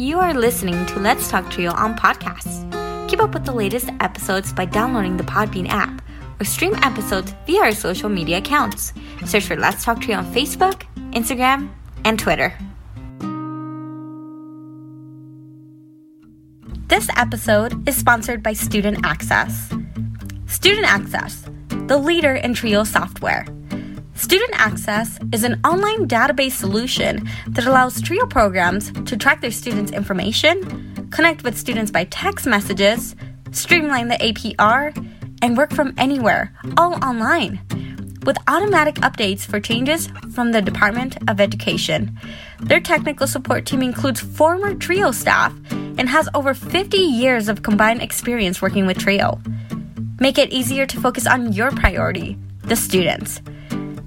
You are listening to Let's Talk Trio on podcasts. Keep up with the latest episodes by downloading the Podbean app or stream episodes via our social media accounts. Search for Let's Talk Trio on Facebook, Instagram, and Twitter. This episode is sponsored by Student Access. Student Access, the leader in Trio software. Student Access is an online database solution that allows TRIO programs to track their students' information, connect with students by text messages, streamline the APR, and work from anywhere, all online. With automatic updates for changes from the Department of Education. Their technical support team includes former TRIO staff and has over 50 years of combined experience working with TRIO. Make it easier to focus on your priority, the students.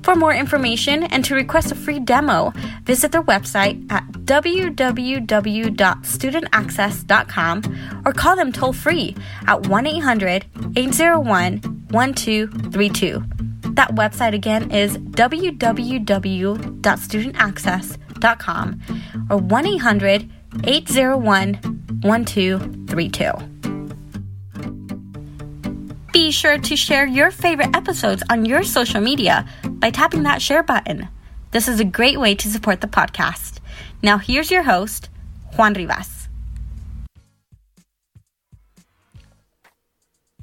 For more information and to request a free demo, visit their website at www.studentaccess.com or call them toll free at 1 800 801 1232. That website again is www.studentaccess.com or 1 800 801 1232. Be sure to share your favorite episodes on your social media by tapping that share button. This is a great way to support the podcast. Now, here's your host, Juan Rivas.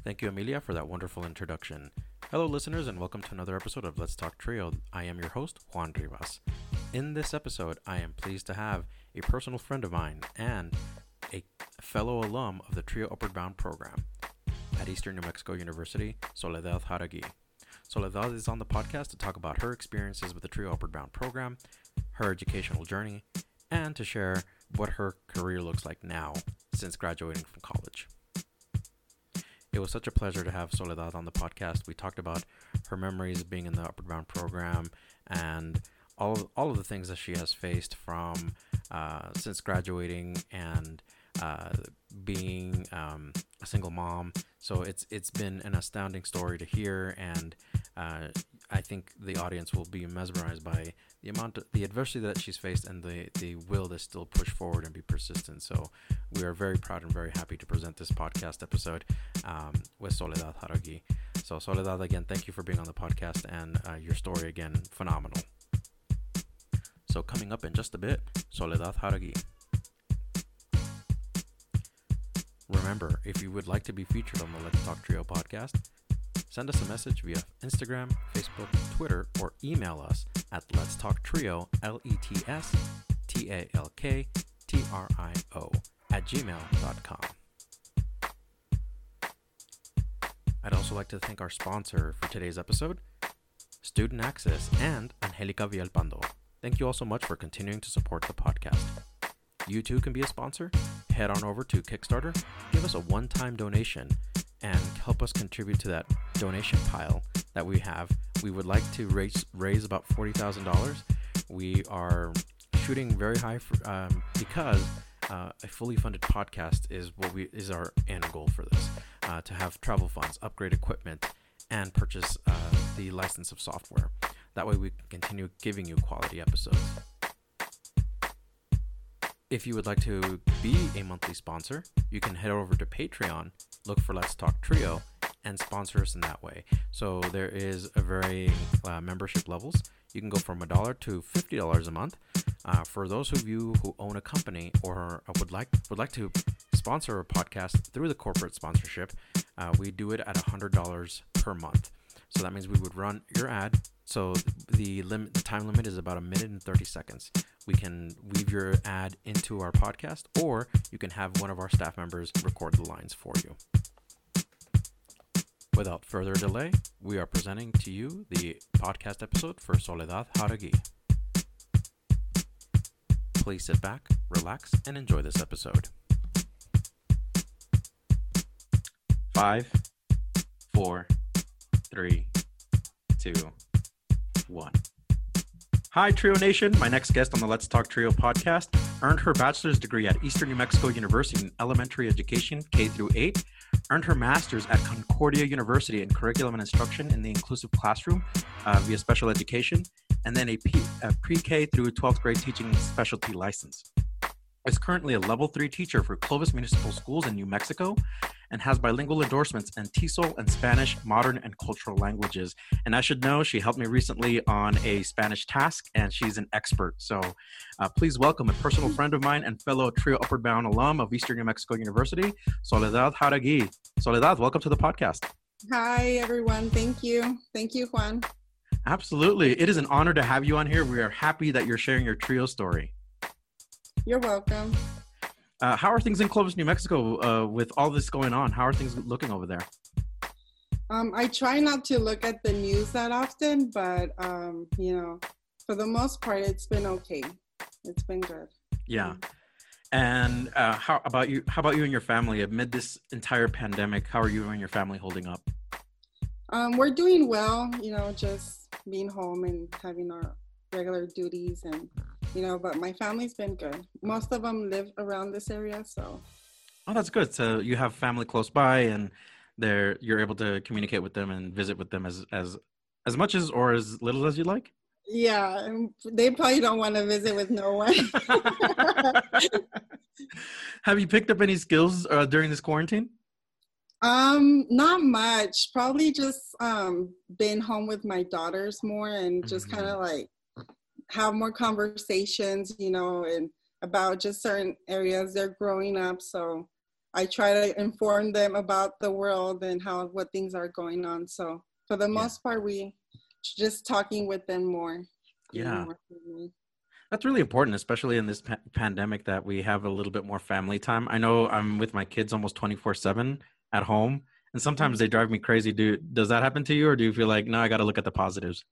Thank you, Amelia, for that wonderful introduction. Hello, listeners, and welcome to another episode of Let's Talk Trio. I am your host, Juan Rivas. In this episode, I am pleased to have a personal friend of mine and a fellow alum of the Trio Upward Bound program at Eastern New Mexico University, Soledad Jauregui. Soledad is on the podcast to talk about her experiences with the Trio Upward Bound program, her educational journey, and to share what her career looks like now since graduating from college. It was such a pleasure to have Soledad on the podcast. We talked about her memories of being in the Upward Bound program and all of, all of the things that she has faced from uh, since graduating and uh, being um, a single mom. So it's it's been an astounding story to hear, and uh, I think the audience will be mesmerized by the amount of the adversity that she's faced and the the will to still push forward and be persistent. So we are very proud and very happy to present this podcast episode um, with Soledad Jauregui. So Soledad, again, thank you for being on the podcast, and uh, your story again, phenomenal. So coming up in just a bit, Soledad Jauregui. Remember, if you would like to be featured on the Let's Talk Trio podcast, send us a message via Instagram, Facebook, Twitter, or email us at Let's Talk Trio, L E T S T A L K T R I O, at gmail.com. I'd also like to thank our sponsor for today's episode, Student Access and Angelica Villalpando. Thank you all so much for continuing to support the podcast. You too can be a sponsor. Head on over to Kickstarter, give us a one time donation, and help us contribute to that donation pile that we have. We would like to raise, raise about $40,000. We are shooting very high for, um, because uh, a fully funded podcast is what we is our end goal for this uh, to have travel funds, upgrade equipment, and purchase uh, the license of software. That way, we can continue giving you quality episodes. If you would like to be a monthly sponsor, you can head over to Patreon, look for Let's Talk Trio, and sponsor us in that way. So there is a varying uh, membership levels. You can go from a dollar to fifty dollars a month. Uh, for those of you who own a company or would like would like to sponsor a podcast through the corporate sponsorship, uh, we do it at hundred dollars per month. So that means we would run your ad. So the limit, the time limit is about a minute and 30 seconds. We can weave your ad into our podcast, or you can have one of our staff members record the lines for you. Without further delay, we are presenting to you the podcast episode for Soledad Jauregui. Please sit back, relax, and enjoy this episode. Five, four, three, two, one. Hi, Trio Nation. My next guest on the Let's Talk Trio podcast earned her bachelor's degree at Eastern New Mexico University in elementary education, K through 8, earned her master's at Concordia University in curriculum and instruction in the inclusive classroom uh, via special education, and then a, pre K through 12th grade teaching specialty license. is currently a level three teacher for Clovis Municipal Schools in New Mexico and has bilingual endorsements in TESOL and Spanish, modern and cultural languages. And I should know she helped me recently on a Spanish task and she's an expert. So uh, please welcome a personal friend of mine and fellow Trio Upward Bound alum of Eastern New Mexico University, Soledad Jauregui. Soledad, welcome to the podcast. Hi, everyone. Thank you. Thank you, Juan. Absolutely. It is an honor to have you on here. We are happy that you're sharing your trio story. You're welcome. Uh, how are things in Clovis, New Mexico, uh, with all this going on? How are things looking over there? Um, I try not to look at the news that often, but um, you know, for the most part, it's been okay. It's been good. Yeah. And uh, how about you? How about you and your family amid this entire pandemic? How are you and your family holding up? Um, we're doing well. You know, just being home and having our regular duties and you know, but my family's been good. Most of them live around this area, so. Oh, that's good. So you have family close by, and they're you're able to communicate with them and visit with them as as as much as or as little as you like. Yeah, they probably don't want to visit with no one. have you picked up any skills uh, during this quarantine? Um, not much. Probably just um been home with my daughters more and just mm-hmm. kind of like have more conversations, you know, and about just certain areas they're growing up. So I try to inform them about the world and how what things are going on. So for the yeah. most part, we just talking with them more. Yeah. That's really important, especially in this pa- pandemic, that we have a little bit more family time. I know I'm with my kids almost 24 seven at home, and sometimes mm-hmm. they drive me crazy. Do does that happen to you, or do you feel like no, I got to look at the positives?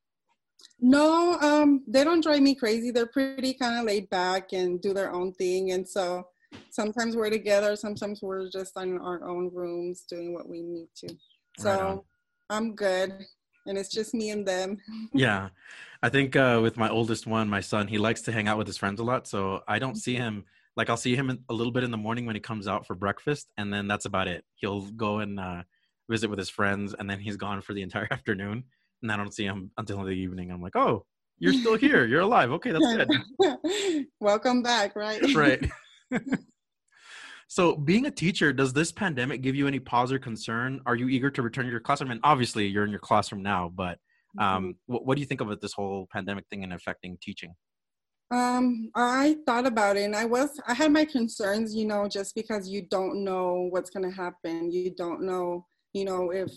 No, um, they don't drive me crazy. They're pretty kind of laid back and do their own thing. And so sometimes we're together, sometimes we're just in our own rooms doing what we need to. So right I'm good. And it's just me and them. yeah. I think uh, with my oldest one, my son, he likes to hang out with his friends a lot. So I don't see him like I'll see him a little bit in the morning when he comes out for breakfast, and then that's about it. He'll go and uh, visit with his friends, and then he's gone for the entire afternoon and I don't see him until the evening. I'm like, oh, you're still here. You're alive. Okay, that's good. Welcome back, right? right. so, being a teacher, does this pandemic give you any pause or concern? Are you eager to return to your classroom? And obviously, you're in your classroom now, but um, mm-hmm. what, what do you think about this whole pandemic thing and affecting teaching? Um, I thought about it and I was I had my concerns, you know, just because you don't know what's gonna happen. You don't know, you know, if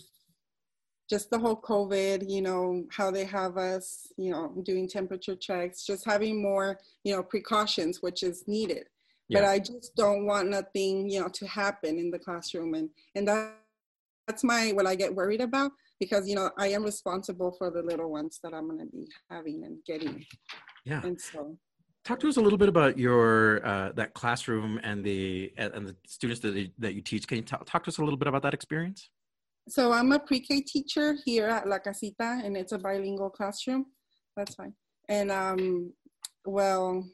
just the whole COVID, you know, how they have us, you know, doing temperature checks, just having more, you know, precautions, which is needed. Yeah. But I just don't want nothing, you know, to happen in the classroom. And, and that, that's my, what I get worried about because, you know, I am responsible for the little ones that I'm going to be having and getting. Yeah. And so talk to us a little bit about your uh, that classroom and the and the students that you, that you teach can you t- talk to us a little bit about that experience so I'm a pre-K teacher here at La Casita, and it's a bilingual classroom. That's fine. And um, well,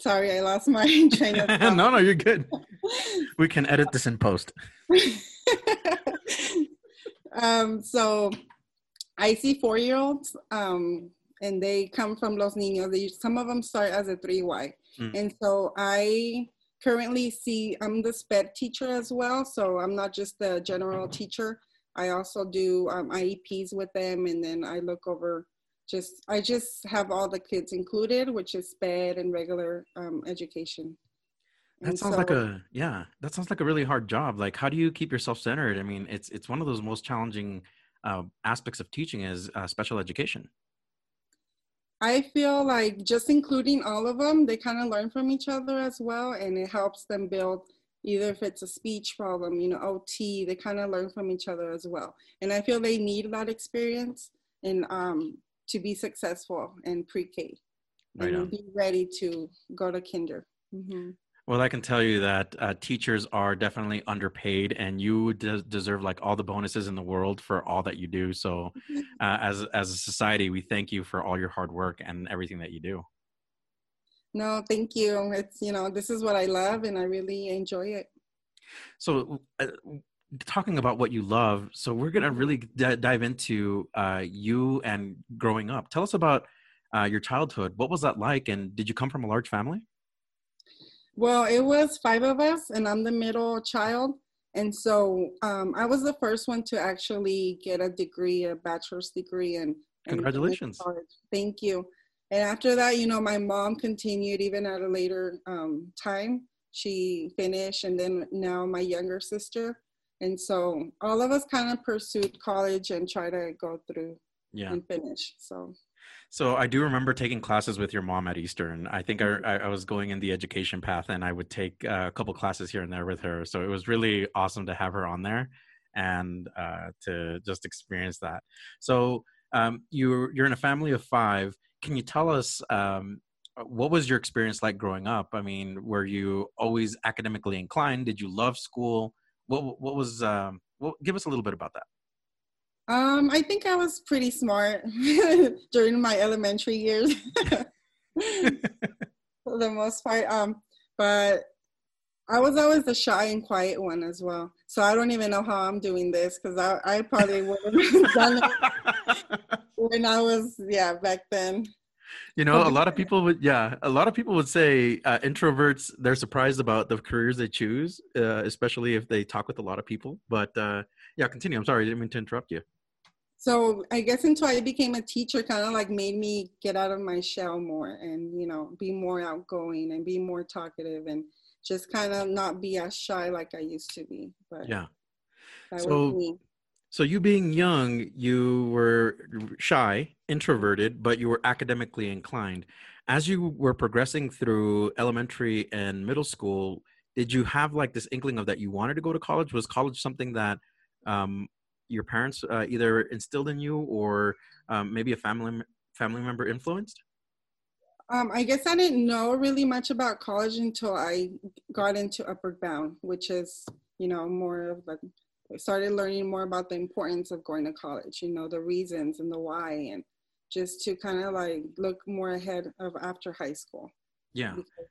sorry, I lost my train of thought. no, no, you're good. we can edit this in post. um, so I see four-year-olds, um, and they come from Los Niños. They, some of them start as a 3Y. Mm. And so I currently see I'm the SPED teacher as well, so I'm not just the general teacher. I also do um, IEPs with them, and then I look over just I just have all the kids included, which is SPED and regular um, education. That and sounds so, like a yeah. That sounds like a really hard job. Like, how do you keep yourself centered? I mean, it's it's one of those most challenging uh, aspects of teaching is uh, special education. I feel like just including all of them, they kind of learn from each other as well, and it helps them build either if it's a speech problem, you know, OT, they kind of learn from each other as well. And I feel they need that experience and um, to be successful in pre-K right and on. be ready to go to kinder. Mm-hmm. Well, I can tell you that uh, teachers are definitely underpaid, and you de- deserve like all the bonuses in the world for all that you do. So, uh, as as a society, we thank you for all your hard work and everything that you do. No, thank you. It's you know this is what I love, and I really enjoy it. So, uh, talking about what you love, so we're gonna really d- dive into uh, you and growing up. Tell us about uh, your childhood. What was that like, and did you come from a large family? Well, it was five of us, and I'm the middle child. And so um, I was the first one to actually get a degree, a bachelor's degree. And, and congratulations. Thank you. And after that, you know, my mom continued even at a later um, time. She finished, and then now my younger sister. And so all of us kind of pursued college and try to go through yeah. and finish. So so I do remember taking classes with your mom at Eastern. I think I, I was going in the education path, and I would take uh, a couple classes here and there with her. So it was really awesome to have her on there, and uh, to just experience that. So um, you're you're in a family of five. Can you tell us um, what was your experience like growing up? I mean, were you always academically inclined? Did you love school? What what was? Um, well, give us a little bit about that. Um, I think I was pretty smart during my elementary years, for the most part. Um, but I was always the shy and quiet one as well. So I don't even know how I'm doing this because I, I probably wouldn't have done it when I was yeah back then. You know, a lot of people would yeah, a lot of people would say uh, introverts they're surprised about the careers they choose, uh, especially if they talk with a lot of people. But uh, yeah, continue. I'm sorry, I didn't mean to interrupt you so i guess until i became a teacher kind of like made me get out of my shell more and you know be more outgoing and be more talkative and just kind of not be as shy like i used to be but yeah so so you being young you were shy introverted but you were academically inclined as you were progressing through elementary and middle school did you have like this inkling of that you wanted to go to college was college something that um, your parents uh, either instilled in you or um, maybe a family family member influenced? Um, I guess I didn't know really much about college until I got into Upward Bound, which is you know more of like started learning more about the importance of going to college. You know the reasons and the why, and just to kind of like look more ahead of after high school. Yeah. Because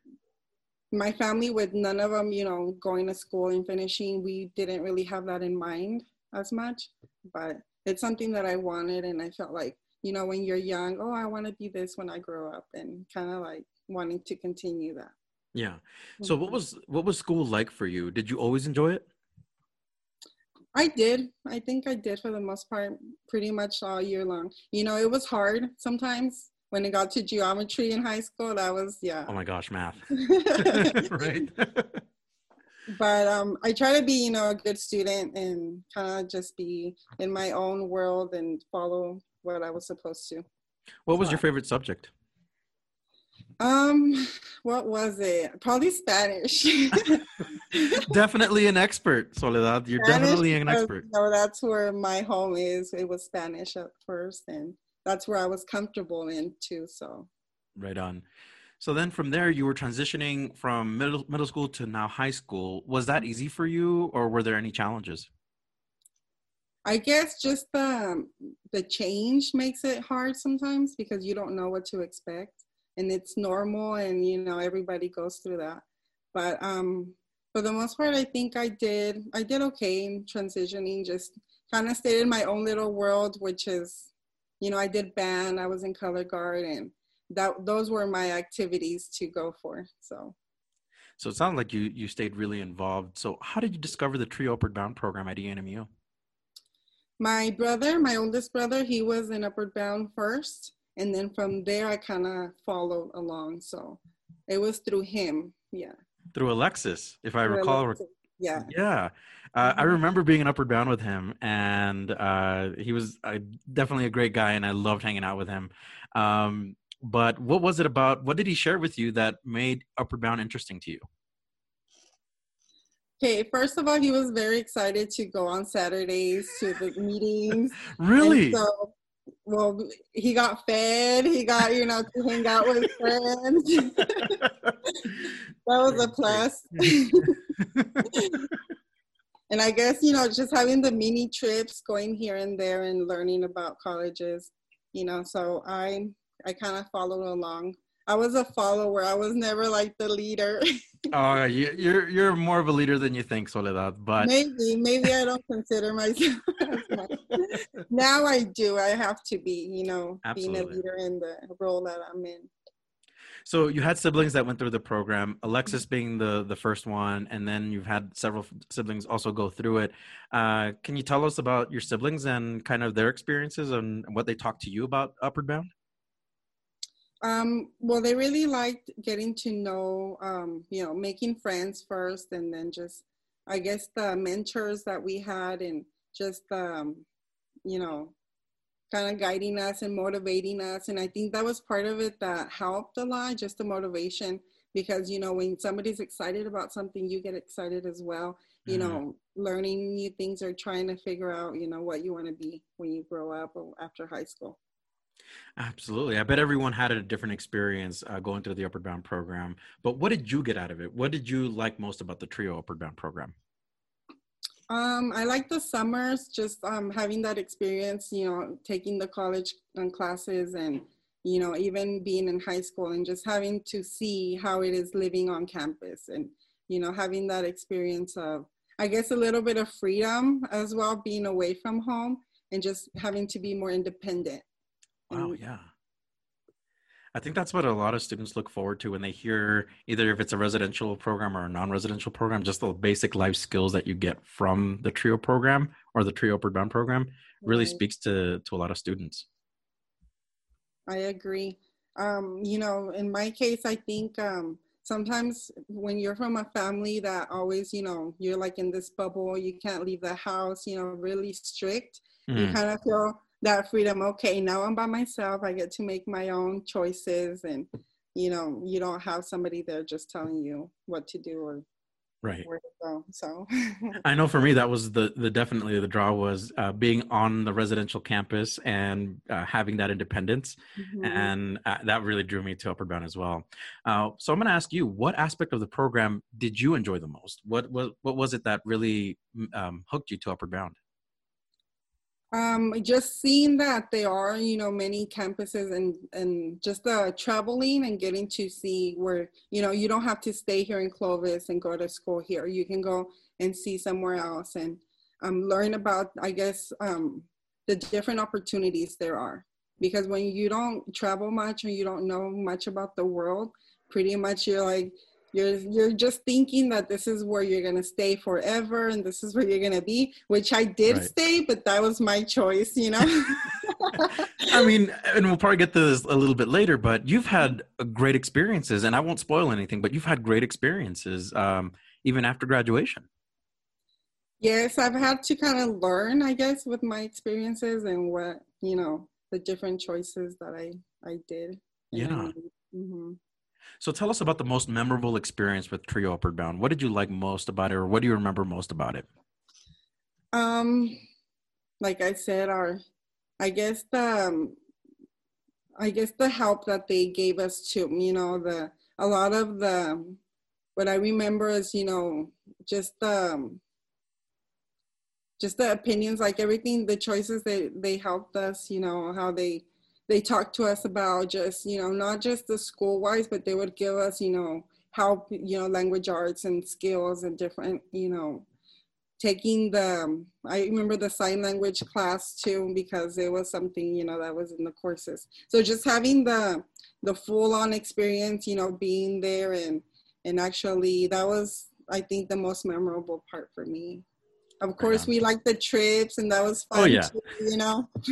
my family, with none of them, you know, going to school and finishing, we didn't really have that in mind as much, but it's something that I wanted, and I felt like you know when you're young, oh, I want to be this when I grow up, and kind of like wanting to continue that. Yeah. So what mm-hmm. was what was school like for you? Did you always enjoy it? I did. I think I did for the most part, pretty much all year long. You know, it was hard sometimes when it got to geometry in high school. That was yeah. Oh my gosh, math. right but um, I try to be, you know, a good student and kind of just be in my own world and follow what I was supposed to. What was your favorite subject? Um, what was it? Probably Spanish. definitely an expert, Soledad. You're Spanish definitely an expert. no, that's where my home is. It was Spanish at first, and that's where I was comfortable in too. So. Right on. So then from there, you were transitioning from middle middle school to now high school. Was that easy for you, or were there any challenges? I guess just the the change makes it hard sometimes because you don't know what to expect, and it's normal, and you know everybody goes through that. But um, for the most part, I think I did I did okay in transitioning. Just kind of stayed in my own little world, which is, you know, I did band, I was in color guard, and that those were my activities to go for. So. So it sounds like you you stayed really involved. So how did you discover the Trio Upward Bound program at ENMU? My brother, my oldest brother, he was in Upward Bound first, and then from there I kind of followed along. So it was through him, yeah. Through Alexis, if I through recall. Alexis. Yeah. Yeah. Uh, I mm-hmm. remember being in Upward Bound with him, and uh, he was uh, definitely a great guy, and I loved hanging out with him. Um, but what was it about? What did he share with you that made Upward Bound interesting to you? Okay, first of all, he was very excited to go on Saturdays to the meetings. really? And so, well, he got fed. He got, you know, to hang out with friends. that was a plus. and I guess, you know, just having the mini trips, going here and there and learning about colleges, you know, so I I kind of followed along. I was a follower. I was never like the leader. oh, you, you're you're more of a leader than you think, Soledad. But maybe maybe I don't consider myself. now I do. I have to be. You know, Absolutely. being a leader in the role that I'm in. So you had siblings that went through the program. Alexis being the the first one, and then you've had several siblings also go through it. Uh, can you tell us about your siblings and kind of their experiences and what they talked to you about Upward Bound? Um, well, they really liked getting to know, um, you know, making friends first, and then just, I guess, the mentors that we had, and just, um, you know, kind of guiding us and motivating us. And I think that was part of it that helped a lot, just the motivation, because, you know, when somebody's excited about something, you get excited as well. You Mhm. know, learning new things or trying to figure out, you know, what you want to be when you grow up or after high school. Absolutely. I bet everyone had a different experience uh, going through the Upward Bound program. But what did you get out of it? What did you like most about the Trio Upward Bound program? Um, I like the summers, just um, having that experience, you know, taking the college um, classes and, you know, even being in high school and just having to see how it is living on campus and, you know, having that experience of, I guess, a little bit of freedom as well, being away from home and just having to be more independent. Wow, yeah. I think that's what a lot of students look forward to when they hear either if it's a residential program or a non-residential program, just the basic life skills that you get from the TRIO program or the TRIO Upward Bound program really Right. speaks to to a lot of students. I agree. Um, you know, in my case, I think um, sometimes when you're from a family that always, you know, you're like in this bubble, you can't leave the house, you know, really strict, you Mhm. kind of feel that freedom. Okay, now I'm by myself. I get to make my own choices, and you know, you don't have somebody there just telling you what to do or Right. where to go. So, I know for me that was the the definitely the draw was uh, being on the residential campus and uh, having that independence, Mhm. and uh, that really drew me to Upward Bound as well. Uh, so I'm going to ask you, what aspect of the program did you enjoy the most? What what what was it that really um, hooked you to Upward Bound? Um, just seeing that there are, you know, many campuses and and just the traveling and getting to see where, you know, you don't have to stay here in Clovis and go to school here. You can go and see somewhere else and um, learn about, I guess, um, the different opportunities there are. Because when you don't travel much or you don't know much about the world, pretty much you're like, you're you're just thinking that this is where you're gonna stay forever and this is where you're gonna be, which I did Right. stay, but that was my choice, you know. I mean, and we'll probably get to this a little bit later, but you've had great experiences, and I won't spoil anything, but you've had great experiences um, even after graduation. yes, I've had to kind of learn, I guess, with my experiences and what you know the different choices that I I did. Yeah. hmm So tell us about the most memorable experience with Trio Upward Bound. What did you like most about it, or what do you remember most about it? Um, like I said, our, I guess the, um, I guess the help that they gave us to, you know, the a lot of the, what I remember is, you know, just the, um, just the opinions, like everything, the choices they they helped us, you know, how they they talked to us about just, you know, not just the school wise, but they would give us, you know, help, you know, language arts and skills and different, you know, taking the um, i remember the sign language class too because it was something you know that was in the courses. So just having the the full on experience you know being there and and actually that was i think the most memorable part for me of course we like the trips and that was fun Oh, yeah. too, you know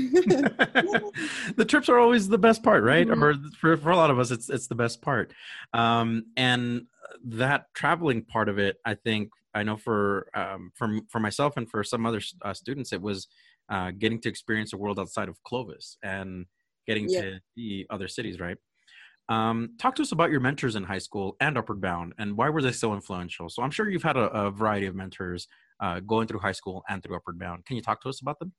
the trips are always the best part, right? Mhm. Or for, for a lot of us, it's it's the best part. Um, and that traveling part of it, I think, I know for um, for for myself and for some other uh, students, it was uh, getting to experience the world outside of Clovis and getting Yeah. to see other cities, right? Um, talk to us about your mentors in high school and Upward Bound, and why were they so influential? So I'm sure you've had a, a variety of mentors uh, going through high school and through Upward Bound. Can you talk to us about them?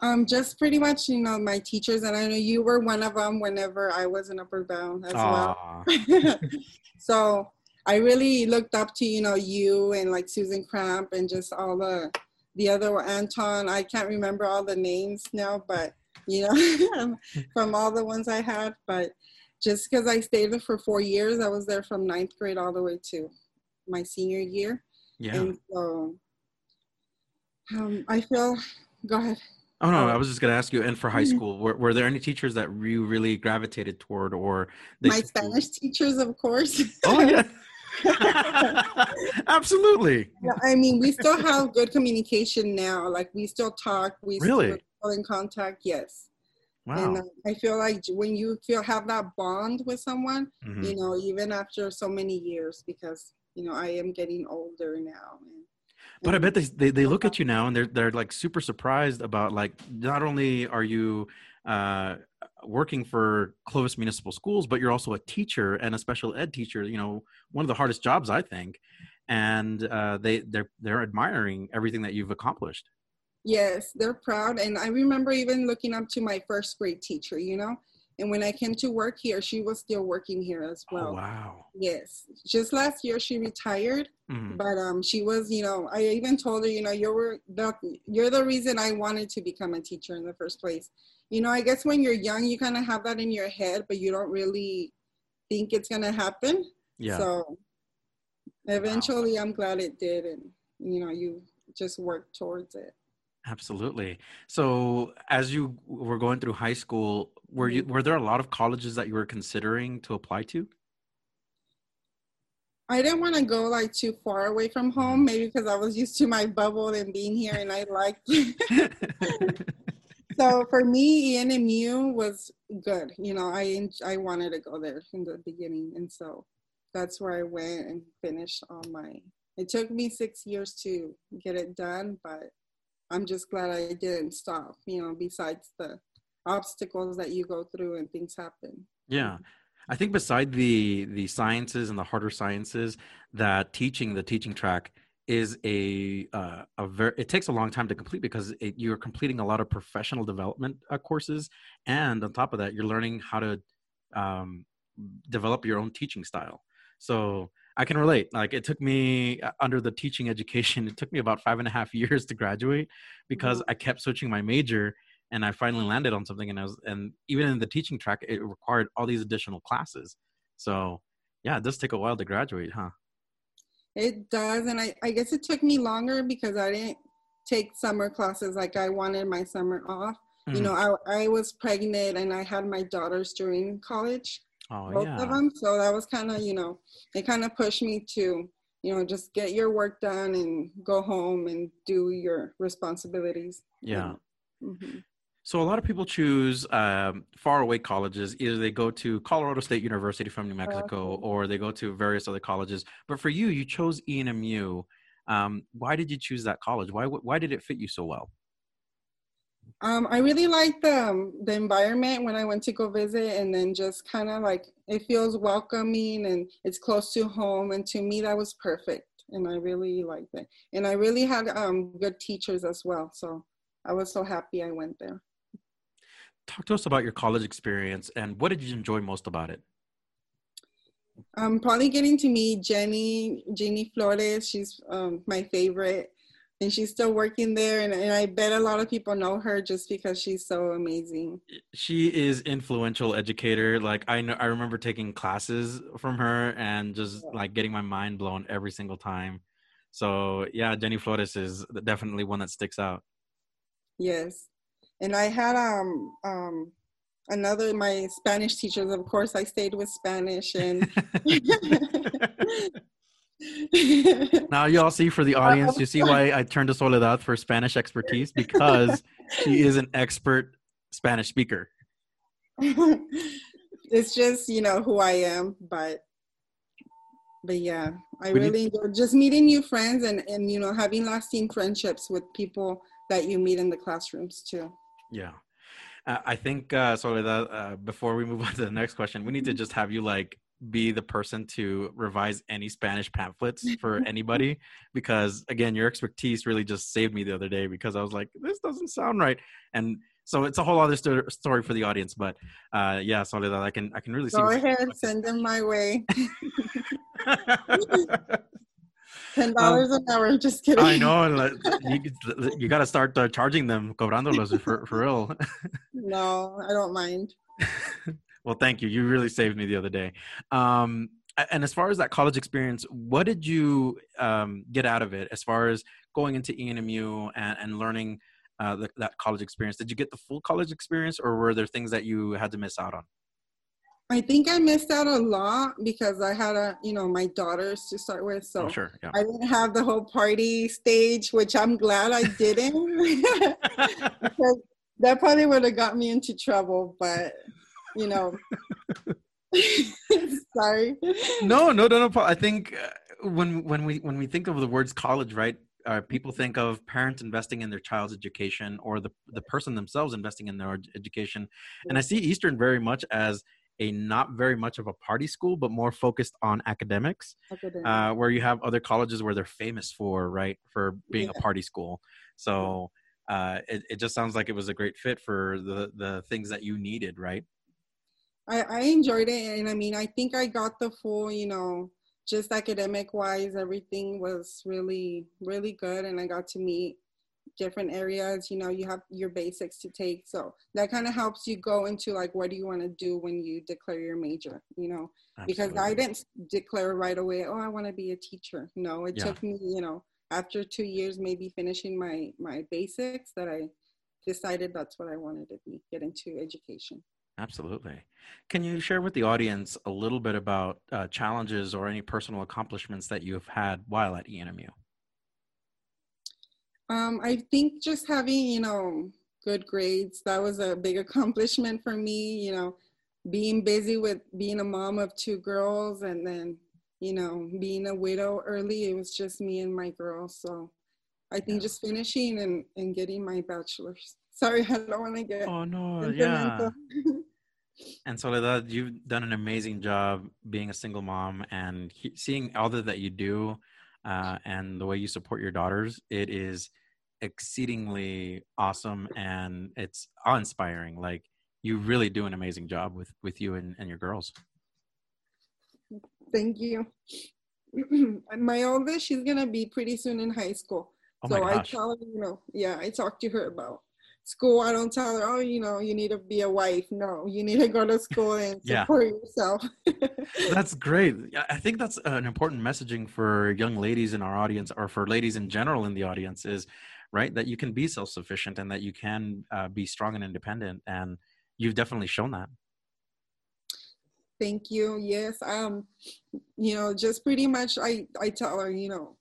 um just pretty much you know my teachers and i know you were one of them whenever i was in Upward Bound as well so I really looked up to you know you and like Susan Cramp and just all the the other Anton. I can't remember all the names now, but you know from all the ones I had. But just because I stayed there for four years, I was there from ninth grade all the way to my senior year, Yeah. and so um, I feel. Go ahead. Oh no, I was just gonna ask you. And for high school, were, were there any teachers that you really gravitated toward, or my Spanish teachers, of course? Oh yeah, absolutely. Yeah, I mean, we still have good communication now. Like we still talk. We really still in contact. Yes. Wow. And uh, I feel like when you feel have that bond with someone, Mhm. you know, even after so many years, because you know I am getting older now. And, But I bet they, they they look at you now and they're they're like super surprised about like not only are you uh, working for Clovis Municipal Schools, but you're also a teacher and a special ed teacher. You know, one of the hardest jobs I think, and uh, they they're they're admiring everything that you've accomplished. Yes, they're proud. And I remember even looking up to my first grade teacher, you know, and when I came to work here, she was still working here as well. oh wow! Yes, just last year she retired, Mhm. but um, she was, you know, I even told her, you know, you're the you're the reason I wanted to become a teacher in the first place. You know, I guess when you're young, you kind of have that in your head, but you don't really think it's gonna happen. Yeah. So eventually, I'm glad it did, and you know, you just work towards it. Absolutely. So, as you were going through high school, were you mm-hmm. were there a lot of colleges that you were considering to apply to? I didn't want to go like too far away from home, mm. maybe because I was used to my bubble and being here, and I liked. so for me, ENMU was good. You know, I I wanted to go there from the beginning, and so that's where I went and finished all my. It took me six years to get it done, but I'm just glad I didn't stop. You know, besides the obstacles that you go through and things happen. Yeah. I think beside the the sciences and the harder sciences, that teaching the teaching track is a uh, a very it takes a long time to complete because it, you're completing a lot of professional development uh, courses, and on top of that, you're learning how to um, develop your own teaching style. So I can relate. Like it took me uh, under the teaching education, it took me about five and a half years to graduate because Mhm. I kept switching my major and I finally landed on something and I was and even in the teaching track it required all these additional classes. So yeah, it does take a while to graduate, huh? It does, and I, I guess it took me longer because I didn't take summer classes like I wanted my summer off. You Mhm. know, I, I was pregnant and I had my daughters during college, oh both yeah. of them. So that was kind of, you know, it kind of pushed me to, you know, just get your work done and go home and do your responsibilities. Yeah. hmm So a lot of people choose um, far away colleges. Either they go to Colorado State University from New Mexico, Okay. or they go to various other colleges. But for you, you chose ENMU. Um, why did you choose that college? Why why did it fit you so well? Um, I really liked the um, the environment when I went to go visit, and then just kind of like it feels welcoming and it's close to home, and to me that was perfect, and I really liked it. And I really had um, good teachers as well, so I was so happy I went there. Talk to us about your college experience and what did you enjoy most about it? Um, probably getting to meet Jenny Jenny Flores. She's um, my favorite, and she's still working there, and, and I bet a lot of people know her just because she's so amazing. She is influential educator. Like I know, I remember taking classes from her and just like getting my mind blown every single time. So yeah, Jenny Flores is definitely one that sticks out. Yes. And I had um um another my Spanish teachers, of course I stayed with Spanish and now y'all see for the audience, you see why I turned to Soledad for Spanish expertise because she is an expert Spanish speaker. it's just, you know, who I am, but but yeah, I We need- really enjoy just meeting new friends and and you know having lasting friendships with people that you meet in the classrooms too. Yeah. Uh, I think uh, Soledad. Uh, before we move on to the next question, we need to just have you like be the person to revise any Spanish pamphlets for anybody because again, your expertise really just saved me the other day because I was like, this doesn't sound right, and so it's a whole other sto- story for the audience. But uh, yeah, Soledad, I can I can really see. Go ahead, send them my way. Ten dollars an hour. Just kidding. Um, I know. like, You, you got to start uh, charging them, cobrándolos for for real. No, I don't mind. Well, thank you. You really saved me the other day. Um, and as far as that college experience, what did you um, get out of it as far as going into ENMU and, and learning uh, the, that college experience. Did you get the full college experience, or were there things that you had to miss out on? I think I missed out a lot because I had a, you know, my daughters to start with. So oh, sure, yeah. I didn't have the whole party stage, which I'm glad I didn't. because that probably would have got me into trouble, but you know. Sorry. No, no, no, no. I think uh, when when we when we think of the words college, right? Uh, people think of parents investing in their child's education or the the person themselves investing in their education, and I see Eastern very much as a not very much of a party school, but more focused on academics, Academic. uh, where you have other colleges where they're famous for, right, for being yeah. a party school. So uh, it, it just sounds like it was a great fit for the, the things that you needed, right? I, I enjoyed it. And I mean, I think I got the full, you know, just academic wise, everything was really, really good. And I got to meet different areas you know you have your basics to take so that kind of helps you go into like what do you want to do when you declare your major you know Absolutely. because i didn't declare right away oh i want to be a teacher no it yeah. took me you know after two years maybe finishing my my basics that i decided that's what i wanted to be get into education Absolutely. Can you share with the audience a little bit about uh, challenges or any personal accomplishments that you have had while at ENMU? Um, I think just having, you know, good grades, that was a big accomplishment for me, you know, being busy with being a mom of two girls and then, you know, being a widow early, it was just me and my girls. So I think just finishing and, and getting my bachelor's. Sorry, I don't want to get. Oh, no, yeah. and Soledad, you've done an amazing job being a single mom and he, seeing all that you do uh, and the way you support your daughters, it is exceedingly awesome and it's awe-inspiring. Like you really do an amazing job with with you and, and your girls. Thank you. my oldest, she's gonna be pretty soon in high school. Oh so I tell her, you know, yeah, I talk to her about school. I don't tell her, oh, you know, you need to be a wife. No, you need to go to school and support yourself. that's great. I think that's an important messaging for young ladies in our audience, or for ladies in general in the audience, is right that you can be self-sufficient and that you can uh, be strong and independent. And you've definitely shown that. Thank you. Yes. Um, you know, just pretty much I, I tell her, you know,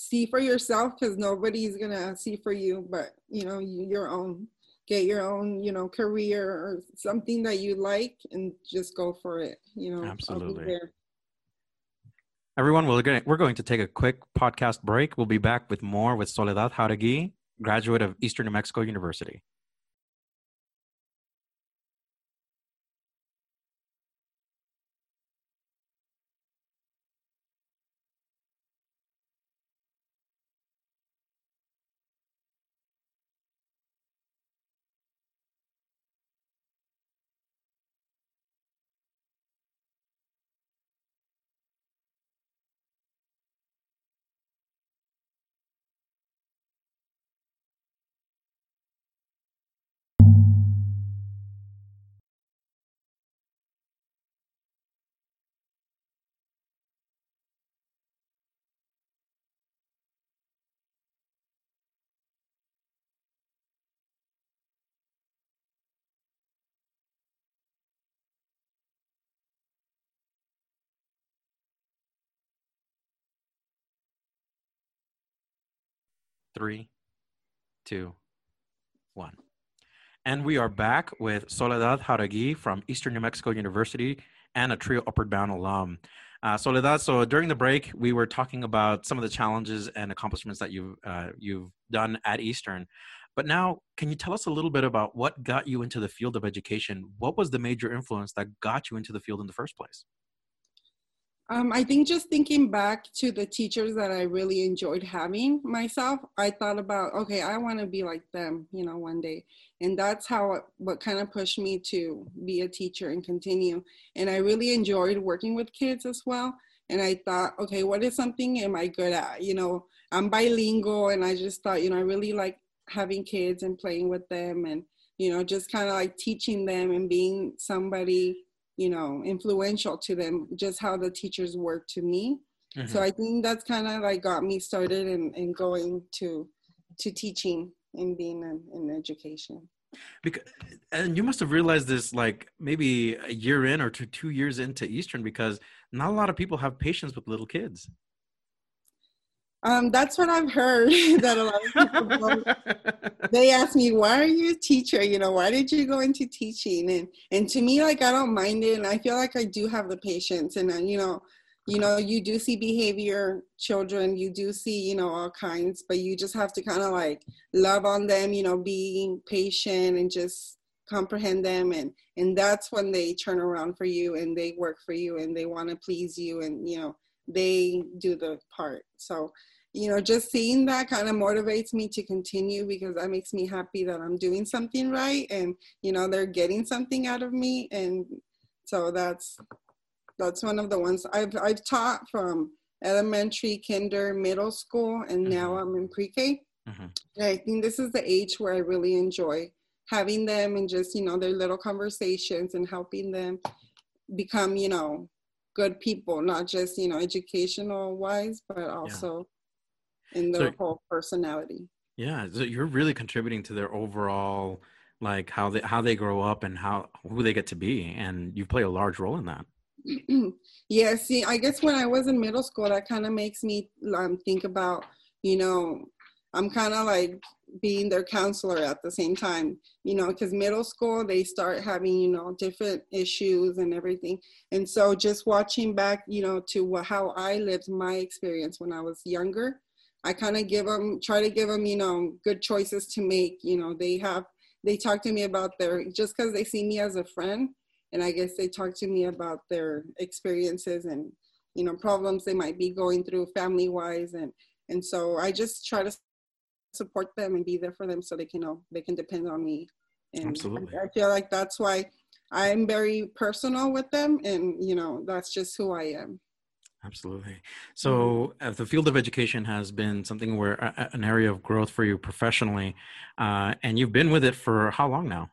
see for yourself because nobody's gonna see for you but you know you, your own get your own you know career or something that you like and just go for it you know absolutely. everyone we're going, we're going to take a quick podcast break. We'll be back with more with soledad jauregui graduate of eastern new mexico university three, two, one. And we are back with Soledad Jauregui from Eastern New Mexico University and a Trio Upward Bound alum. Uh, Soledad, so during the break, we were talking about some of the challenges and accomplishments that you've, uh, you've done at Eastern. But now, can you tell us a little bit about what got you into the field of education? What was the major influence that got you into the field in the first place? Um, I think just thinking back to the teachers that I really enjoyed having myself, I thought about, okay, I want to be like them, you know, one day. And that's how, what kind of pushed me to be a teacher and continue. And I really enjoyed working with kids as well. And I thought, okay, what is something am I good at? You know, I'm bilingual and I just thought, you know, I really like having kids and playing with them and, you know, just kind of like teaching them and being somebody you know influential to them just how the teachers work to me mm-hmm. so i think that's kind of like got me started and, and going to to teaching and being in, in education. Because, and you must have realized this like maybe a year in or two, two years into Eastern because not a lot of people have patience with little kids. Um, that's what I've heard that a lot of people they ask me, why are you a teacher? You know, why did you go into teaching? And and to me, like I don't mind it, and I feel like I do have the patience. And uh, you know, you know, you do see behavior children, you do see you know all kinds, but you just have to kind of like love on them. You know, being patient and just comprehend them and and that's when they turn around for you and they work for you and they want to please you and you know they do the part. So, you know, just seeing that kind of motivates me to continue because that makes me happy that I'm doing something right and, you know, they're getting something out of me. And so that's that's one of the ones I've I've taught from elementary, kinder, middle school, and now mm-hmm. I'm in pre-K. Mm-hmm. And I think this is the age where I really enjoy having them and just, you know, their little conversations and helping them become, you know, good people, not just you know educational wise, but also yeah. in their so, whole personality. Yeah, so you're really contributing to their overall like how they how they grow up and how who they get to be, and you play a large role in that. yeah, see, I guess when I was in middle school, that kind of makes me um, think about you know I'm kind of like being their counselor at the same time, you know, because middle school they start having, you know, different issues and everything. And so just watching back, you know, to what, how I lived my experience when I was younger, I kind of give them, try to give them, you know, good choices to make. You know, they have, they talk to me about their, just because they see me as a friend, and I guess they talk to me about their experiences and, you know, problems they might be going through family wise. And, and so I just try to support them and be there for them so they can know they can depend on me. And Absolutely. I, feel like that's why I'm very personal with them, and you know that's just who I am. Absolutely. So, uh, the field of education has been something where uh, an area of growth for you professionally, uh, and you've been with it for how long now?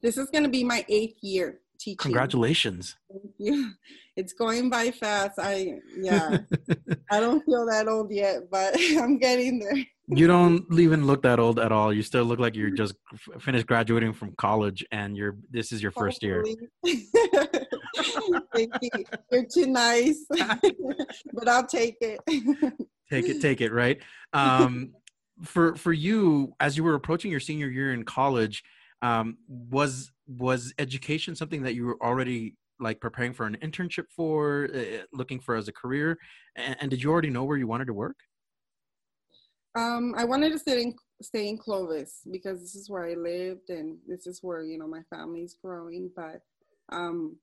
This is going to be my eighth year teaching. Congratulations. Thank you. It's going by fast. I yeah. I don't feel that old yet, but I'm getting there you don't even look that old at all. You still look like you're just finished graduating from college, and you're this is your first year. Thank you. You're too nice, but I'll take it. take it, take it. Right. Um, for for you, as you were approaching your senior year in college, um, was was education something that you were already like preparing for an internship for, uh, looking for as a career, and, and did you already know where you wanted to work? Um, I wanted to stay in stay in Clovis because this is where I lived and this is where you know my family's growing. But um,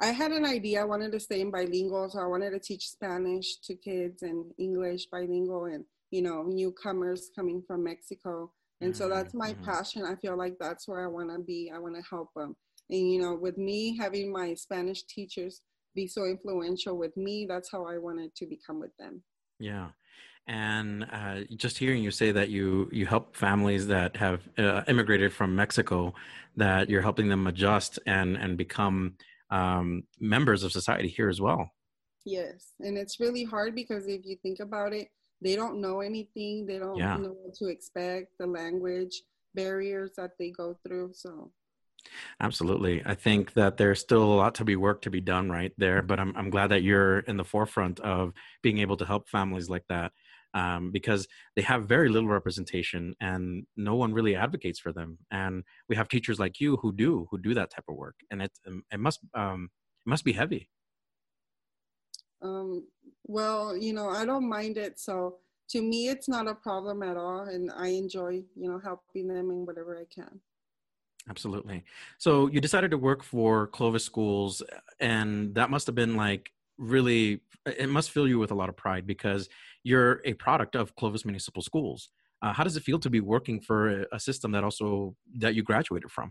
I had an idea. I wanted to stay in bilingual, so I wanted to teach Spanish to kids and English bilingual, and you know newcomers coming from Mexico. And so that's my mm-hmm. passion. I feel like that's where I want to be. I want to help them. And you know, with me having my Spanish teachers be so influential with me, that's how I wanted to become with them. Yeah and uh, just hearing you say that you you help families that have uh, immigrated from Mexico, that you're helping them adjust and and become um, members of society here as well. Yes, and it's really hard because if you think about it, they don't know anything. They don't yeah. know what to expect. The language barriers that they go through. So Absolutely. I think that there's still a lot to be work to be done right there, but I'm I'm glad that you're in the forefront of being able to help families like that um, because they have very little representation and no one really advocates for them. And we have teachers like you who do who do that type of work, and it um, it must um, it must be heavy. Um, well, you know, I don't mind it. So to me, it's not a problem at all, and I enjoy you know helping them in whatever I can. Absolutely. So you decided to work for Clovis Schools, and that must have been like really it must fill you with a lot of pride because you're a product of Clovis Municipal Schools. Uh, how does it feel to be working for a, system that also that you graduated from?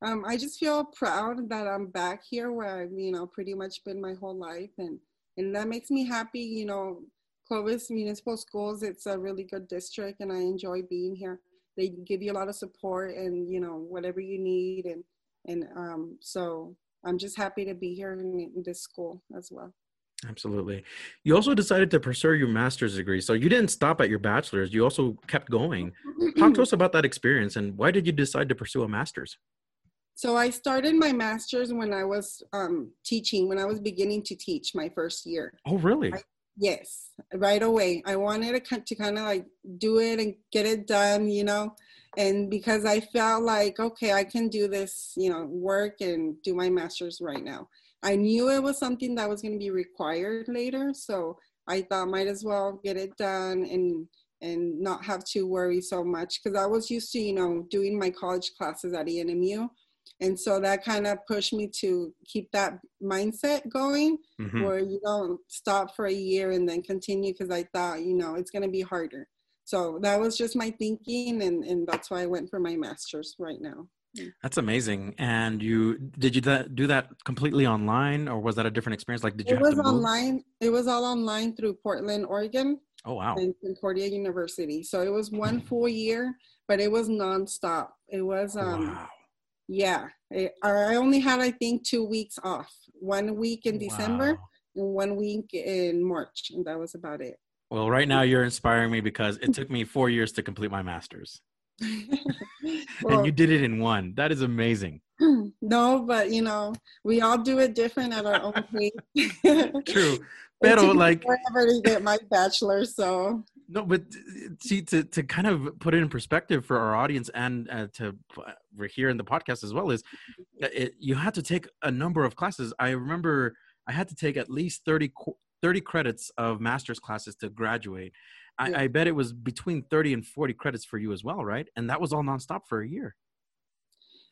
Um, I just feel proud that I'm back here where I've you know pretty much been my whole life, and and that makes me happy. You know, Clovis Municipal Schools, it's a really good district, and I enjoy being here. They give you a lot of support, and you know whatever you need, and and um, so I'm just happy to be here in, in this school as well. Absolutely. You also decided to pursue your master's degree. So you didn't stop at your bachelor's, you also kept going. Talk to us about that experience and why did you decide to pursue a master's? So I started my master's when I was um, teaching, when I was beginning to teach my first year. Oh, really? I, yes, right away. I wanted to, to kind of like do it and get it done, you know, and because I felt like, okay, I can do this, you know, work and do my master's right now. I knew it was something that was going to be required later, so I thought might as well get it done and and not have to worry so much because I was used to, you know, doing my college classes at ENMU. And so that kind of pushed me to keep that mindset going mm-hmm. where you don't stop for a year and then continue because I thought, you know, it's going to be harder. So that was just my thinking, and, and that's why I went for my master's right now. That's amazing. And you did you that, do that completely online, or was that a different experience? Like, did you? It was online. It was all online through Portland, Oregon. Oh wow! And Concordia University. So it was one mm. full year, but it was nonstop. It was um, wow. Yeah. I only had I think two weeks off. One week in December wow. and one week in March, and that was about it. Well, right now you're inspiring me because it took me four years to complete my master's. well, and you did it in one. That is amazing. No, but you know, we all do it different at our own pace. True. But like forever to get my bachelor, so no, but see to to kind of put it in perspective for our audience and uh, to we're here in the podcast as well is it, you had to take a number of classes. I remember I had to take at least 30, 30 credits of master's classes to graduate. I, yeah. I, bet it was between 30 and 40 credits for you as well, right? And that was all nonstop for a year.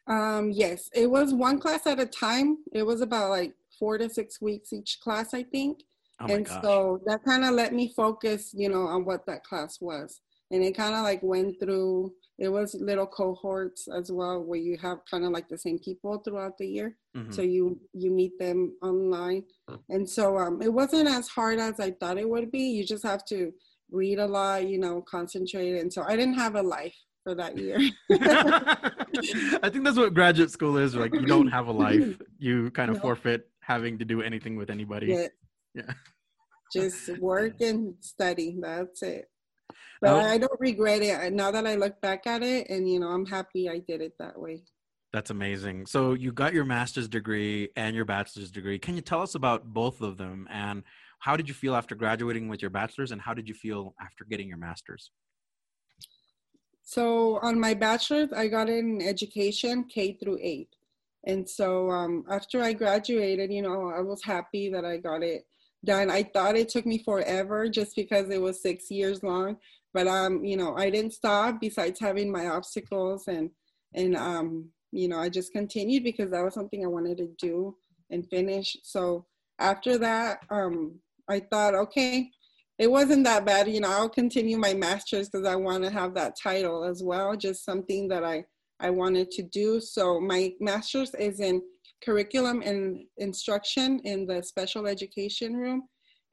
Um, yes, it was one class at a time. It was about like four to six weeks each class, I think. Oh and gosh. so that kind of let me focus, you know, on what that class was. And it kind of like went through it was little cohorts as well where you have kind of like the same people throughout the year. Mm-hmm. so you you meet them online. And so um, it wasn't as hard as i thought it would be. You just have to read a lot you know concentrate. And so i didn't have a life for that year. I think that's what graduate school is like you don't have a life. You kind of no. forfeit having to do anything with anybody. Yeah, yeah. just work and study. That's it but oh. I don't regret it now that I look back at it, and you know, I'm happy I did it that way. That's amazing. So you got your master's degree and your bachelor's degree. Can you tell us about both of them and how did you feel after graduating with your bachelor's and how did you feel after getting your master's? So on my bachelor's, I got in education K through eight. And so um, after I graduated, you know, I was happy that I got it done. I thought it took me forever just because it was six years long, but um you know i didn't stop besides having my obstacles and and um you know i just continued because that was something i wanted to do and finish so after that um i thought okay it wasn't that bad you know i'll continue my master's because i want to have that title as well just something that i i wanted to do so my master's is in curriculum and instruction in the special education room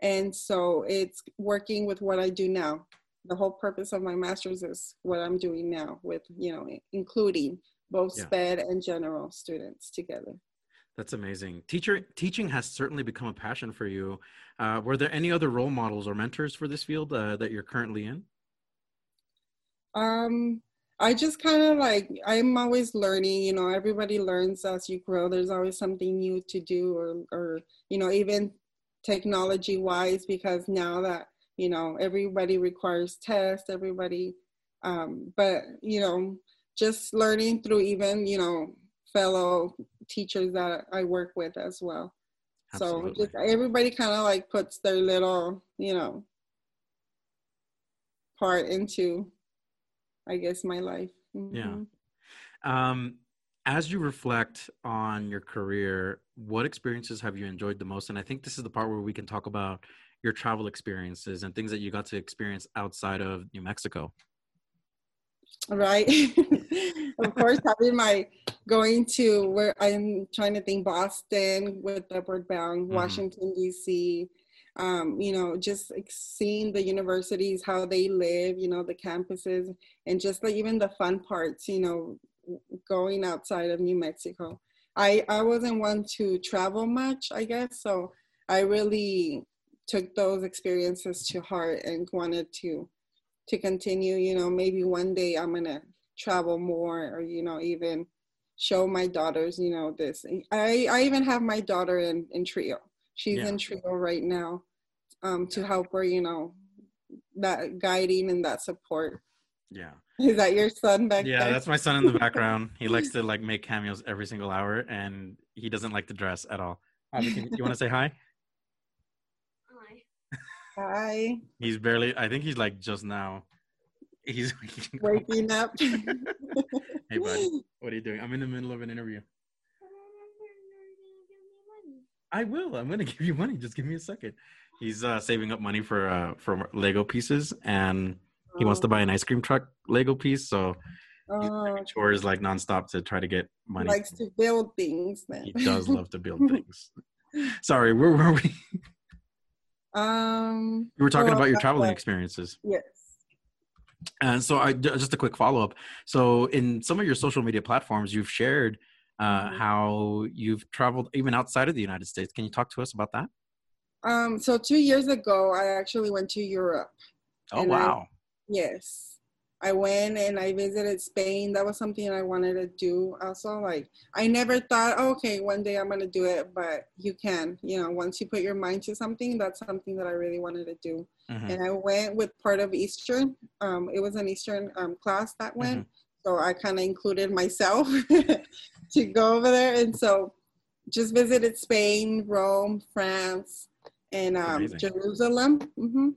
and so it's working with what i do now the whole purpose of my master's is what I'm doing now with, you know, including both yeah. SPED and general students together. That's amazing. Teacher teaching has certainly become a passion for you. Uh, were there any other role models or mentors for this field uh, that you're currently in? Um, I just kind of like I'm always learning. You know, everybody learns as you grow. There's always something new to do, or or you know, even technology wise, because now that you know everybody requires tests everybody um, but you know just learning through even you know fellow teachers that i work with as well Absolutely. so just everybody kind of like puts their little you know part into i guess my life mm-hmm. yeah um as you reflect on your career what experiences have you enjoyed the most and i think this is the part where we can talk about your travel experiences and things that you got to experience outside of New Mexico? Right. of course, having my going to where I'm trying to think Boston with Upward Bound, mm-hmm. Washington, D.C., um, you know, just seeing the universities, how they live, you know, the campuses, and just like even the fun parts, you know, going outside of New Mexico. I, I wasn't one to travel much, I guess. So I really took those experiences to heart and wanted to to continue. You know, maybe one day I'm gonna travel more, or you know, even show my daughters. You know, this. I I even have my daughter in in trio. She's Yeah. in trio right now, um, to help her. You know, that guiding and that support. Yeah. Is that your son back there? Yeah, there? that's my son in the background. He likes to like make cameos every single hour, and he doesn't like to dress at all. Can- you want to say hi? Hi, Hi. He's barely. I think he's like just now. He's. waking up. hey, bud. What are you doing? I'm in the middle of an interview. I will. I'm gonna give you money. Just give me a second. He's uh, saving up money for uh, for Lego pieces, and he wants to buy an ice cream truck Lego piece. So he's Oh, doing chores like nonstop to try to get he money. likes to build things. Then He does love to build things. Sorry, where were we? um, We were talking well, about your traveling what- experiences. Yes. And so, I just a quick follow up. So, in some of your social media platforms, you've shared uh, Mhm. how you've traveled even outside of the United States. Can you talk to us about that? Um, so two years ago, I actually went to Europe. Oh, And I- wow. Yes. I went and I visited Spain. That was something I wanted to do also. Like, I never thought, okay, one day I'm going to do it, but you can. You know, once you put your mind to something, that's something that I really wanted to do. Mhm. And I went with part of Eastern. Um, it was an Eastern um, class that went. So I kind of included myself to go over there. And so just visited Spain, Rome, France, and um. Jerusalem. hmm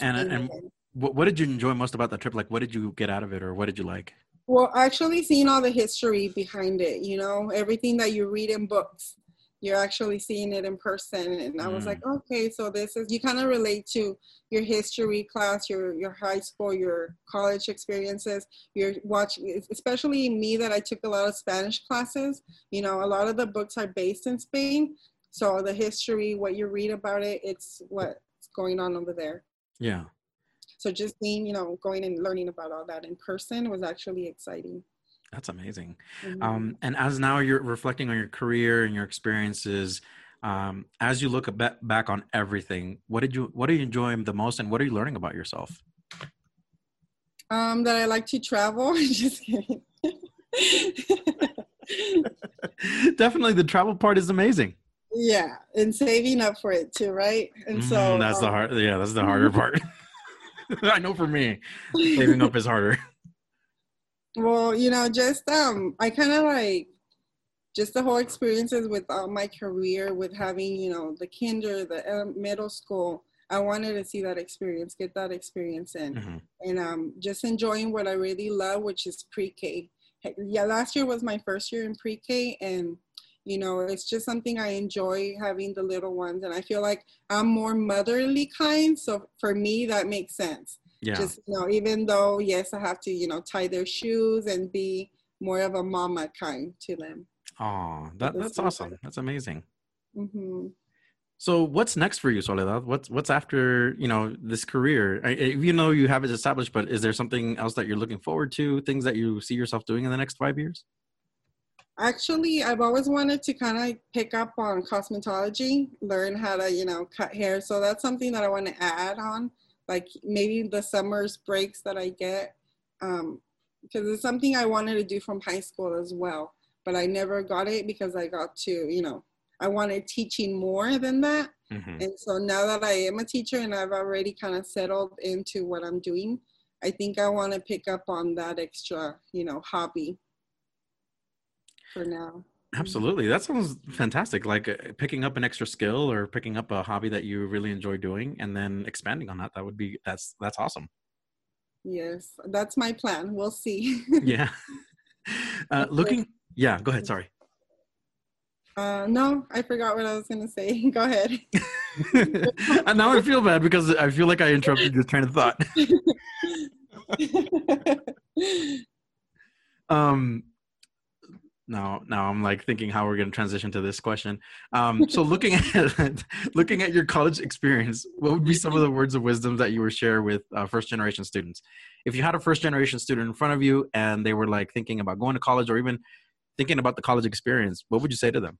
And, and what, what did you enjoy most about the trip? Like, what did you get out of it, or what did you like? Well, actually seeing all the history behind it, you know, everything that you read in books, you're actually seeing it in person. And I was Mm. like, okay, so this is you kind of relate to your history class, your your high school, your college experiences. You're watching, especially me that I took a lot of Spanish classes. You know, a lot of the books are based in Spain, so the history, what you read about it, it's what's going on over there. Yeah. So just being you know, going and learning about all that in person was actually exciting. That's amazing. Mhm. Um, and as now you're reflecting on your career and your experiences, um, as you look a bit back on everything, what did you what are you enjoying the most, and what are you learning about yourself? Um, that I like to travel. Just kidding. Definitely, the travel part is amazing. yeah, and saving up for it too, right? And so Mhm, that's the um, hard. Yeah, that's the harder part. I know for me, saving up is harder. Well, you know, just um, I kind of like just the whole experiences with uh, my career, with having you know the kinder, the ele- middle school. I wanted to see that experience, get that experience in. Mhm. and um, just enjoying what I really love, which is pre-K. Yeah, last year was my first year in pre-K, and you know, it's just something I enjoy having the little ones, and I feel like I'm more motherly kind. So for me, that makes sense. Yeah, Just you know, even though yes, I have to you know tie their shoes and be more of a mama kind to them. oh, that that's awesome. That's amazing. hmm So, what's next for you, Soledad? What's what's after you know this career? I, I- you know you have it established, but is there something else that you're looking forward to? Things that you see yourself doing in the next five years? Actually, I've always wanted to kind of pick up on cosmetology, learn how to, you know, cut hair. So that's something that I want to add on, like maybe the summers breaks that I get, um, because it's something I wanted to do from high school as well, but I never got it because I got to, you know, I wanted teaching more than that. Mhm. And so now that I am a teacher and I've already kind of settled into what I'm doing, I think I want to pick up on that extra, you know, hobby for now. Absolutely, that sounds fantastic. Like uh, picking up an extra skill or picking up a hobby that you really enjoy doing, and then expanding on that. That would be that's that's awesome. Yes, that's my plan. We'll see. Yeah. Uh, looking, yeah. Go ahead. Sorry. uh, no, I forgot what I was going to say. Go ahead. and now I feel bad because I feel like I interrupted your train of thought. Um, now, now I'm like thinking how we're going to transition to this question. Um, so looking at looking at your college experience, what would be some of the words of wisdom that you would share with uh, first generation students? If you had a first generation student in front of you and they were like thinking about going to college or even thinking about the college experience, what would you say to them?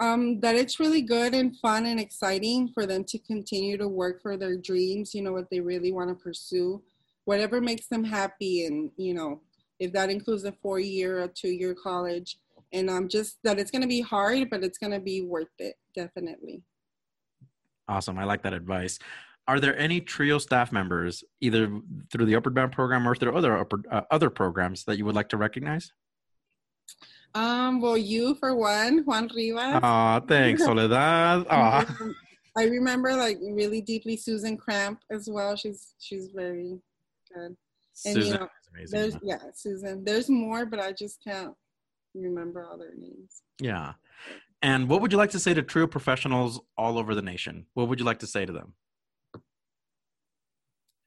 Um, that it's really good and fun and exciting for them to continue to work for their dreams, you know, what they really want to pursue, whatever makes them happy. And, you know, if that includes a four year or two year college. And um, just that it's going to be hard, but it's going to be worth it, definitely. Awesome. I like that advice. Are there any TRIO staff members, either through the Upward Bound program or through other upper, uh, other programs, that you would like to recognize? Um, well, you for one, Juan Rivas. Aw, thanks, Soledad. Aw. I remember like really deeply Susan Cramp as well. She's she's very good. And Susan you know, amazing. there's yeah, Susan. There's more, but I just can't remember all their names. Yeah. And what would you like to say to TRIO professionals all over the nation? What would you like to say to them?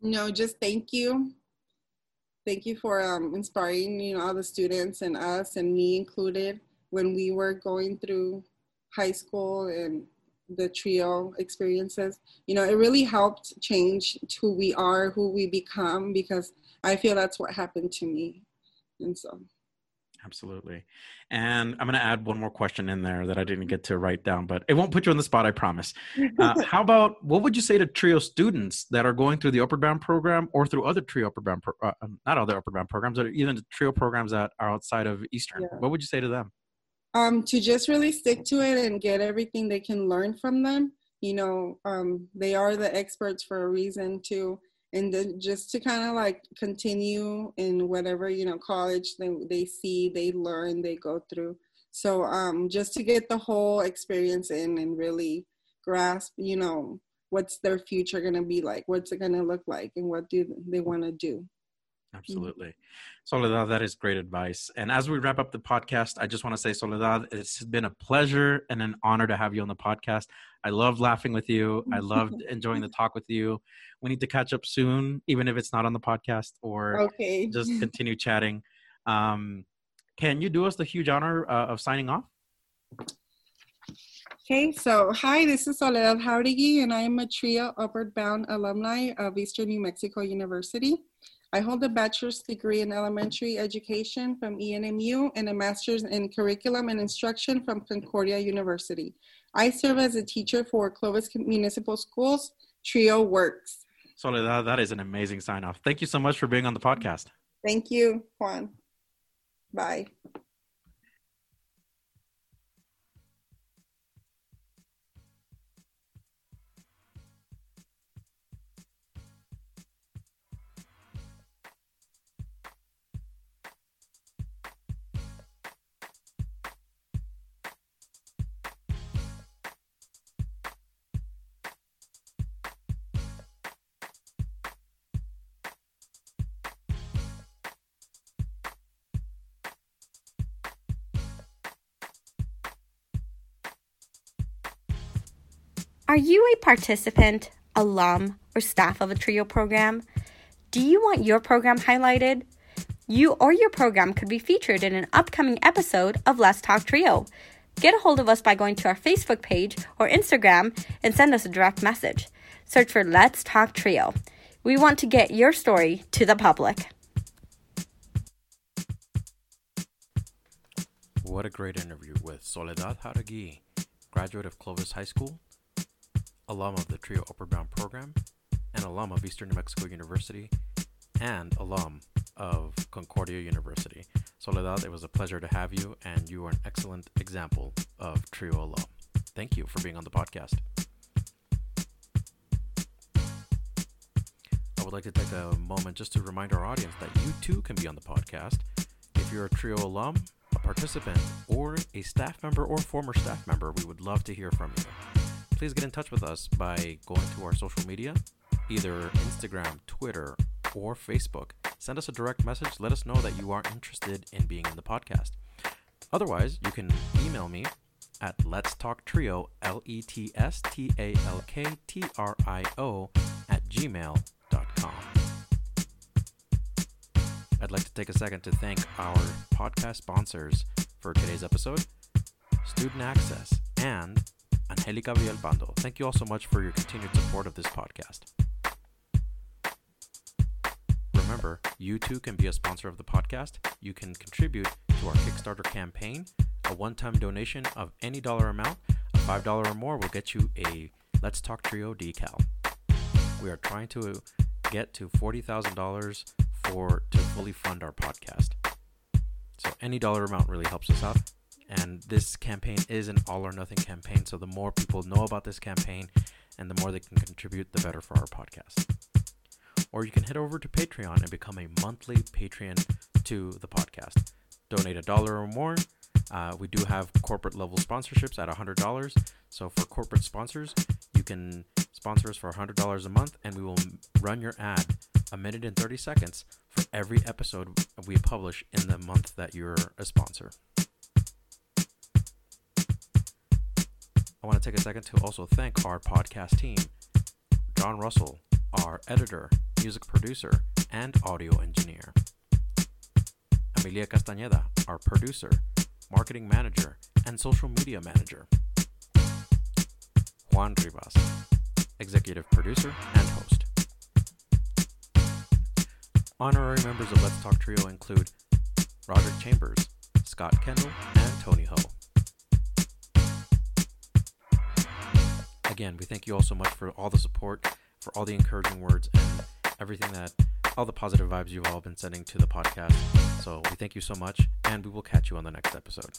No, just thank you. Thank you for um, inspiring, you know, all the students and us and me included when we were going through high school and the trio experiences. You know, it really helped change who we are, who we become, because I feel that's what happened to me. And so. Absolutely. And I'm going to add one more question in there that I didn't get to write down, but it won't put you on the spot, I promise. Uh, how about what would you say to TRIO students that are going through the Upward Bound program or through other TRIO Upward Bound, pro- uh, um, not other Upward Bound programs, but even TRIO programs that are outside of Eastern? Yeah. What would you say to them? um, to just really stick to it and get everything they can learn from them. You know, um, they are the experts for a reason too, and then just to kind of like continue in whatever you know college they they see, they learn, they go through. So um, just to get the whole experience in and really grasp, you know, what's their future going to be like, what's it going to look like, and what do they want to do. Absolutely. Soledad, that is great advice. And as we wrap up the podcast, I just want to say, Soledad, it's been a pleasure and an honor to have you on the podcast. I loved laughing with you. I loved enjoying the talk with you. We need to catch up soon, even if it's not on the podcast or Okay. just continue chatting. Um, can you do us the huge honor uh, of signing off? Okay, so hi, this is Soledad Jauregui, and I am a TRIO Upward Bound alumni of Eastern New Mexico University. I hold a bachelor's degree in elementary education from ENMU and a master's in curriculum and instruction from Concordia University. I serve as a teacher for Clovis Municipal Schools. TRIO works. Soledad, that is an amazing sign off. Thank you so much for being on the podcast. Thank you, Juan. Bye. Are you a participant, alum, or staff of a TRIO program? Do you want your program highlighted? You or your program could be featured in an upcoming episode of Let's Talk TRIO. Get a hold of us by going to our Facebook page or Instagram and send us a direct message. Search for Let's Talk TRIO. We want to get your story to the public. What a great interview with Soledad Jauregui, graduate of Clovis High School, alum of the TRIO Upward Bound program, and alum of Eastern New Mexico University, and alum of Concordia University. Soledad, it was a pleasure to have you, and you are an excellent example of TRIO alum. Thank you for being on the podcast. I would like to take a moment just to remind our audience that you too can be on the podcast. If you're a TRIO alum, a participant, or a staff member or former staff member, we would love to hear from you. Please get in touch with us by going to our social media, either Instagram, Twitter, or Facebook. Send us a direct message. Let us know that you are interested in being in the podcast. Otherwise, you can email me at let's talk trio l e t s t a l k t r i o at gmail.com i'd like to take a second to thank our podcast sponsors for today's episode student access and angelica villalpando thank you all so much for your continued support of this podcast remember you too can be a sponsor of the podcast you can contribute to our kickstarter campaign A one time donation of any dollar amount, $5 or more, will get you a Let's Talk Trio decal. We are trying to get to $40,000 for to fully fund our podcast. So any dollar amount really helps us out. And this campaign is an all or nothing campaign. So the more people know about this campaign and the more they can contribute, the better for our podcast. Or you can head over to Patreon and become a monthly Patreon to the podcast. Donate a dollar or more. Uh, we do have corporate level sponsorships at $100. So for corporate sponsors, you can sponsor us for $100 a month and we will run your ad a minute and 30 seconds for every episode we publish in the month that you're a sponsor. I want to take a second to also thank our podcast team John Russell, our editor, music producer, and audio engineer. Amelia Castañeda, our producer, marketing manager, and social media manager. Juan Rivas, executive producer and host. Honorary members of Let's Talk Trio include Roderick Chambers, Scott Kendall, and Tony Ho. Again, we thank you all so much for all the support, for all the encouraging words, and everything that, all the positive vibes you've all been sending to the podcast. So we thank you so much, and we will catch you on the next episode.